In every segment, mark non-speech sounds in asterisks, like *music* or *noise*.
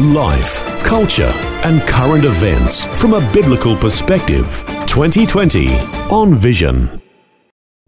Life, culture, and current events from a biblical perspective. 2020 on Vision.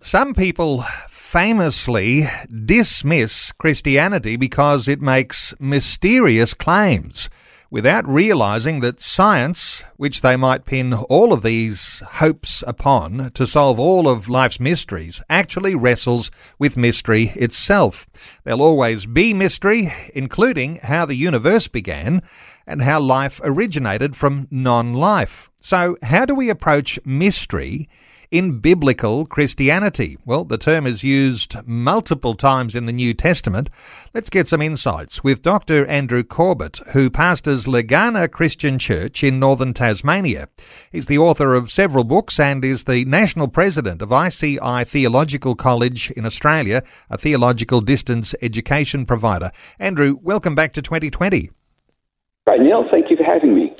Some people famously dismiss Christianity because it makes mysterious claims without realizing that science, which they might pin all of these hopes upon to solve all of life's mysteries, actually wrestles with mystery itself. There'll always be mystery, including how the universe began and how life originated from non life. So, how do we approach mystery? In biblical Christianity? Well, the term is used multiple times in the New Testament. Let's get some insights with Dr. Andrew Corbett, who pastors Legana Christian Church in northern Tasmania. He's the author of several books and is the national president of ICI Theological College in Australia, a theological distance education provider. Andrew, welcome back to 2020. Great, Neil. Thank you for having me.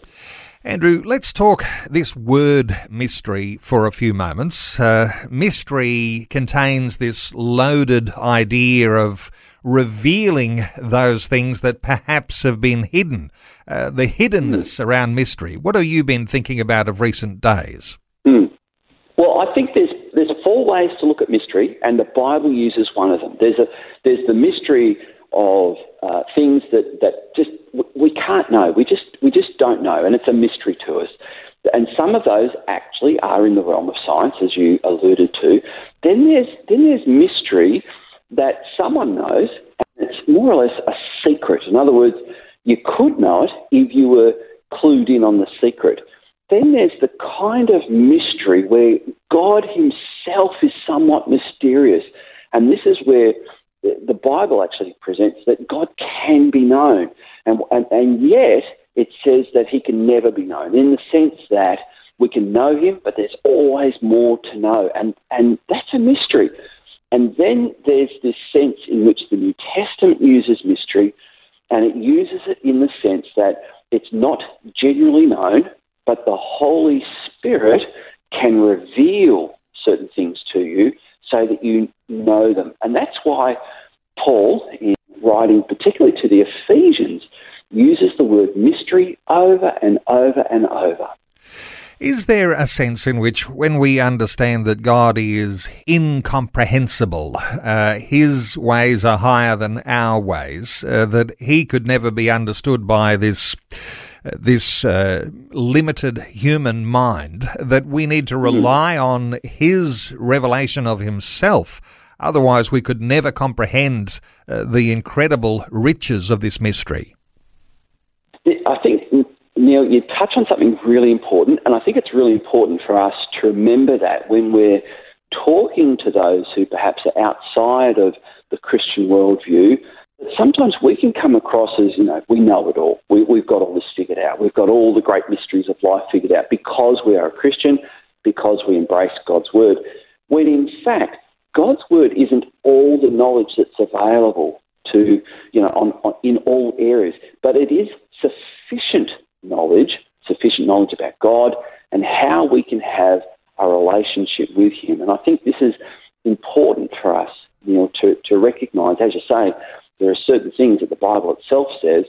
Andrew, let's talk this word mystery for a few moments. Uh, mystery contains this loaded idea of revealing those things that perhaps have been hidden, uh, the hiddenness mm. around mystery. What have you been thinking about of recent days? Mm. Well, I think there's there's four ways to look at mystery, and the Bible uses one of them. There's a there's the mystery of uh, things that, that just we can't know. We just we just don't know, and it's a mystery to us. And some of those actually are in the realm of science, as you alluded to. Then there's then there's mystery that someone knows, and it's more or less a secret. In other words, you could know it if you were clued in on the secret. Then there's the kind of mystery where God Himself is somewhat mysterious, and this is where the Bible actually presents that God can be known, and, and, and yet it says that he can never be known in the sense that we can know him, but there's always more to know, and, and that's a mystery. And then there's this sense in which the New Testament uses mystery, and it uses it in the sense that it's not generally known, but the Holy Spirit can reveal certain things to you so that you know them. And that's why Paul, in writing particularly to the Ephesians, uses the word mystery over and over and over. Is there a sense in which, when we understand that God is incomprehensible, uh, His ways are higher than our ways, uh, that He could never be understood by this this uh, limited human mind that we need to hmm. rely on his revelation of himself. Otherwise, we could never comprehend uh, the incredible riches of this mystery. I think, Neil, you touch on something really important, and I think it's really important for us to remember that when we're talking to those who perhaps are outside of the Christian worldview, sometimes we can come across as, you know, we know it all. We, we've got all this figured out. We've got all the great mysteries of life figured out because we are a Christian, because we embrace God's word. When in fact, God's word isn't all the knowledge that's available to, you know, on, on, in all areas, but it is sufficient knowledge, sufficient knowledge about God and how we can have a relationship with Him. And I think this is important for us, you know, to, to recognize, as you say, there are certain things that the Bible itself says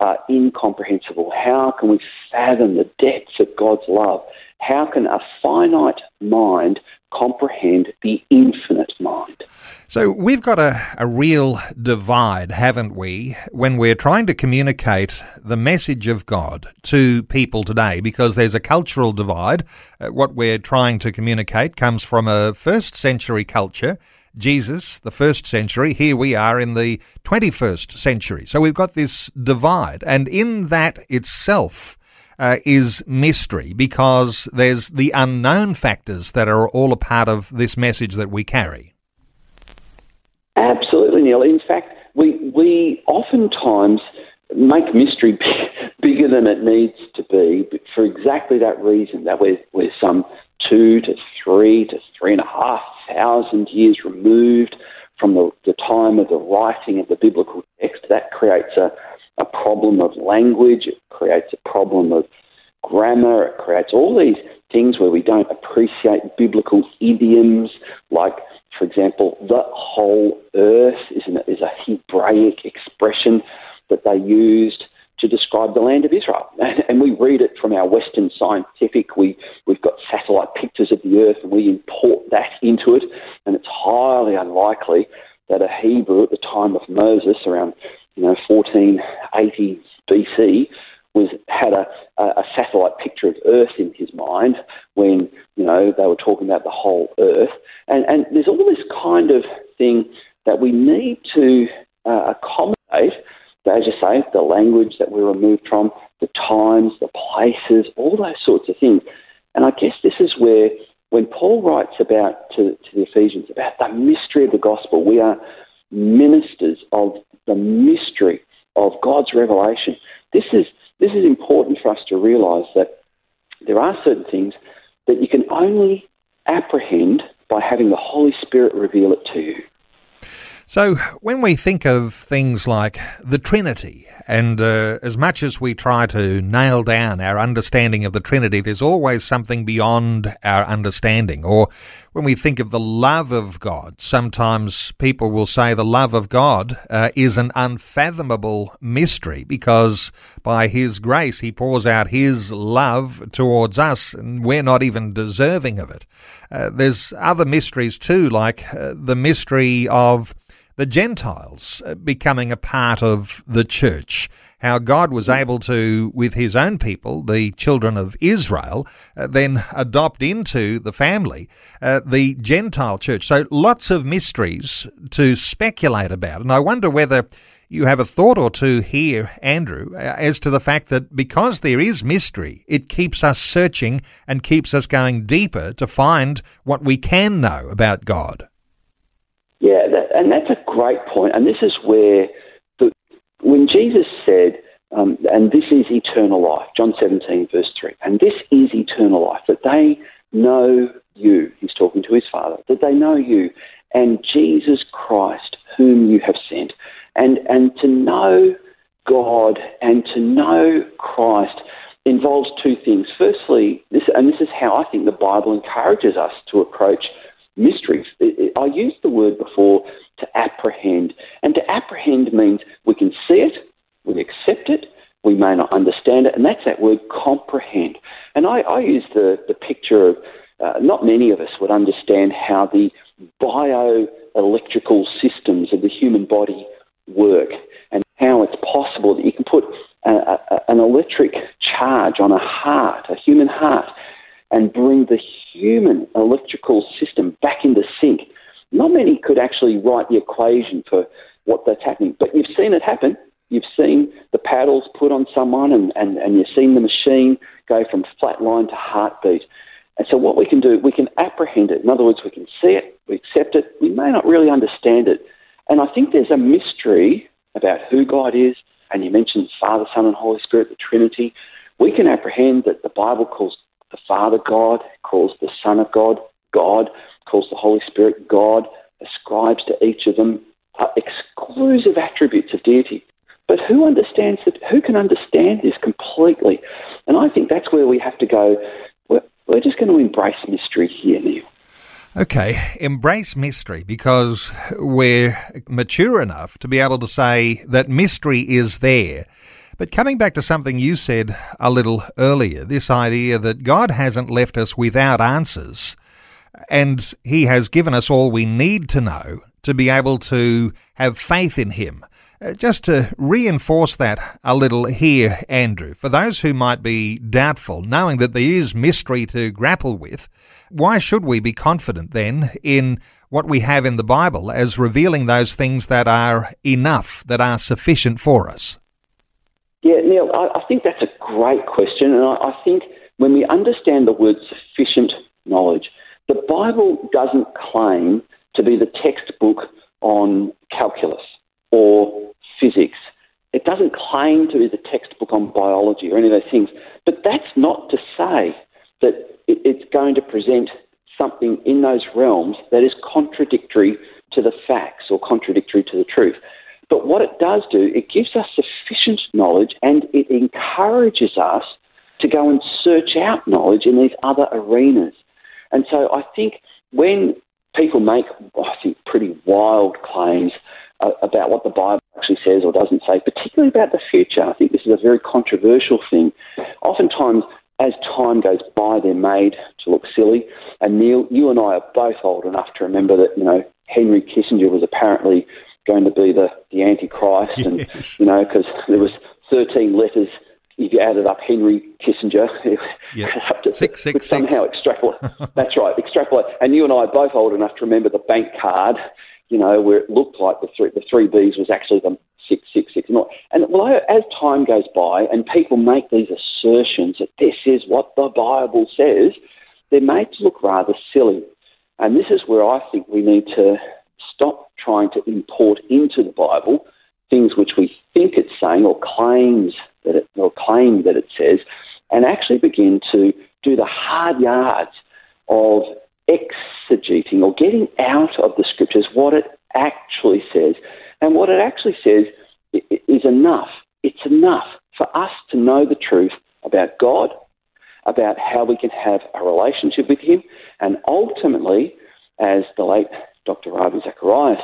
are incomprehensible. How can we fathom the depths of God's love? How can a finite mind comprehend the infinite mind? So we've got a, a real divide, haven't we, when we're trying to communicate the message of God to people today, because there's a cultural divide. Uh, what we're trying to communicate comes from a first century culture Jesus, the first century. Here we are in the 21st century. So we've got this divide. And in that itself uh, is mystery because there's the unknown factors that are all a part of this message that we carry. Absolutely, Neil. In fact, we, we oftentimes make mystery *laughs* bigger than it needs to be but for exactly that reason that we're, we're some two to three to three and a half thousand years removed from the, the time of the writing of the biblical text. That creates a, a problem of language, it creates a problem of grammar, it creates all these things where we don't appreciate biblical idioms, like, for example, the whole earth is, an, is a Hebraic expression that they used to describe the land of Israel. *laughs* And we read it from our Western scientific. We, we've got satellite pictures of the earth and we import that into it. And it's highly unlikely that a Hebrew at the time of Moses, around you know 1480 BC, was had a, a satellite picture of Earth in his mind when you know they were talking about the whole Earth. And, and there's all this kind of thing that we need to uh, accommodate as you say, the removed from, the times, the places, all those sorts of things. And I guess this is where, when Paul writes about to, to the Ephesians about the mystery of the gospel, we are ministers of the mystery of God's revelation. This is this is important for us to realise that there are certain things that you can only apprehend by having the Holy Spirit reveal it to you. So, when we think of things like the Trinity, and uh, as much as we try to nail down our understanding of the Trinity, there's always something beyond our understanding. Or when we think of the love of God, sometimes people will say the love of God uh, is an unfathomable mystery because by His grace He pours out His love towards us, and we're not even deserving of it. Uh, there's other mysteries too, like uh, the mystery of the Gentiles uh, becoming a part of the church. How God was able to, with his own people, the children of Israel, uh, then adopt into the family uh, the Gentile church. So lots of mysteries to speculate about. And I wonder whether you have a thought or two here, Andrew, uh, as to the fact that because there is mystery, it keeps us searching and keeps us going deeper to find what we can know about God. Yeah, that, and that's a great point. And this is where, the, when Jesus said, um, and this is eternal life, John 17, verse 3, and this is eternal life, that they know you, he's talking to his Father, that they know you and Jesus Christ, whom you have sent. And, and to know God and to know Christ involves two things. Firstly, this, and this is how I think the Bible encourages us to approach mysteries. I used the word before to apprehend, and to apprehend means we can see it, we accept it, we may not understand it, and that's that word comprehend. And I, I use the, the picture of uh, not many of us would understand how the bioelectrical systems of the human body work and how it's possible that you can put a, a, an electric charge on a heart, a human heart, and bring the human electrical system back into sync. Not many could actually write the equation for what that's happening, but you've seen it happen. You've seen the paddles put on someone, and, and, and you've seen the machine go from flat line to heartbeat. And so, what we can do, we can apprehend it. In other words, we can see it, we accept it, we may not really understand it. And I think there's a mystery about who God is, and you mentioned Father, Son, and Holy Spirit, the Trinity. We can apprehend that the Bible calls the Father God, calls the Son of God God, calls the Holy Spirit God, ascribes to each of them exclusive attributes of deity. But who understands that? Who can understand this completely? And I think that's where we have to go. We're, we're just going to embrace mystery here, Neil. Okay, embrace mystery because we're mature enough to be able to say that mystery is there but coming back to something you said a little earlier, this idea that God hasn't left us without answers, and He has given us all we need to know to be able to have faith in Him. Uh, just to reinforce that a little here, Andrew, for those who might be doubtful, knowing that there is mystery to grapple with, why should we be confident then in what we have in the Bible as revealing those things that are enough, that are sufficient for us? Yeah, Neil, I, I think that's a great question. And I, I think when we understand the word sufficient knowledge, the Bible doesn't claim to be the textbook on calculus or physics. It doesn't claim to be the textbook on biology or any of those things. But that's not to say that it's going to present something in those realms that is contradictory to the facts or contradictory to the truth. But what it does do, it gives us sufficient knowledge and it encourages us to go and search out knowledge in these other arenas. And so I think when people make, I think, pretty wild claims uh, about what the Bible actually says or doesn't say, particularly about the future, I think this is a very controversial thing. Oftentimes, as time goes by, they're made to look silly. And Neil, you and I are both old enough to remember that, you know, Henry Kissinger was apparently going to be the, the Antichrist. *laughs* Yes. And, you know, because there was 13 letters if you added up Henry Kissinger, *laughs* yep. *laughs* to six, six, somehow six. extrapolate. *laughs* that's right, extrapolate. And you and I are both old enough to remember the bank card, you know, where it looked like the three the three Bs was actually the six six six. And, and well, as time goes by and people make these assertions that this is what the Bible says, they're made to look rather silly. And this is where I think we need to stop trying to import into the Bible things which we think it's saying or claims that it, or claim that it says, and actually begin to do the hard yards of exegeting or getting out of the scriptures what it actually says. And what it actually says is enough. It's enough for us to know the truth about God, about how we can have a relationship with Him, and ultimately, as the late Dr. Ravi Zacharias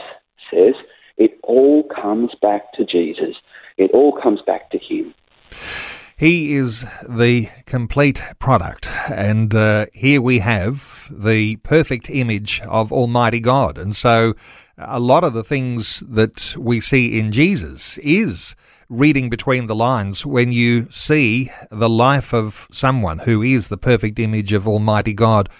says, it all comes back to Jesus. It all comes back to Him. He is the complete product, and uh, here we have the perfect image of Almighty God. And so, a lot of the things that we see in Jesus is reading between the lines when you see the life of someone who is the perfect image of Almighty God.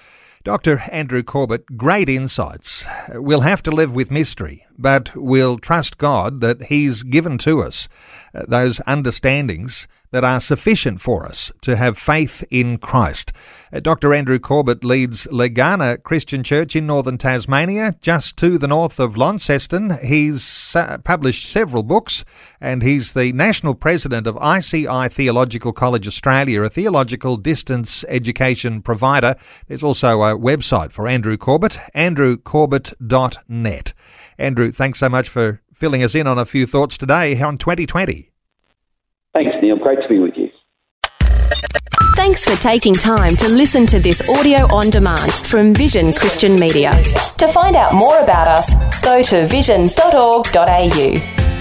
Dr. Andrew Corbett, great insights. We'll have to live with mystery, but we'll trust God that He's given to us uh, those understandings that are sufficient for us to have faith in Christ. Uh, Dr. Andrew Corbett leads Legana Christian Church in northern Tasmania, just to the north of Launceston. He's uh, published several books and he's the national president of ICI Theological College Australia, a theological distance education provider. There's also a website for Andrew Corbett, andrewcorbett.net. Andrew, thanks so much for filling us in on a few thoughts today on 2020. Thanks, Neil. Great to be with you. Thanks for taking time to listen to this audio on demand from Vision Christian Media. To find out more about us, go to vision.org.au.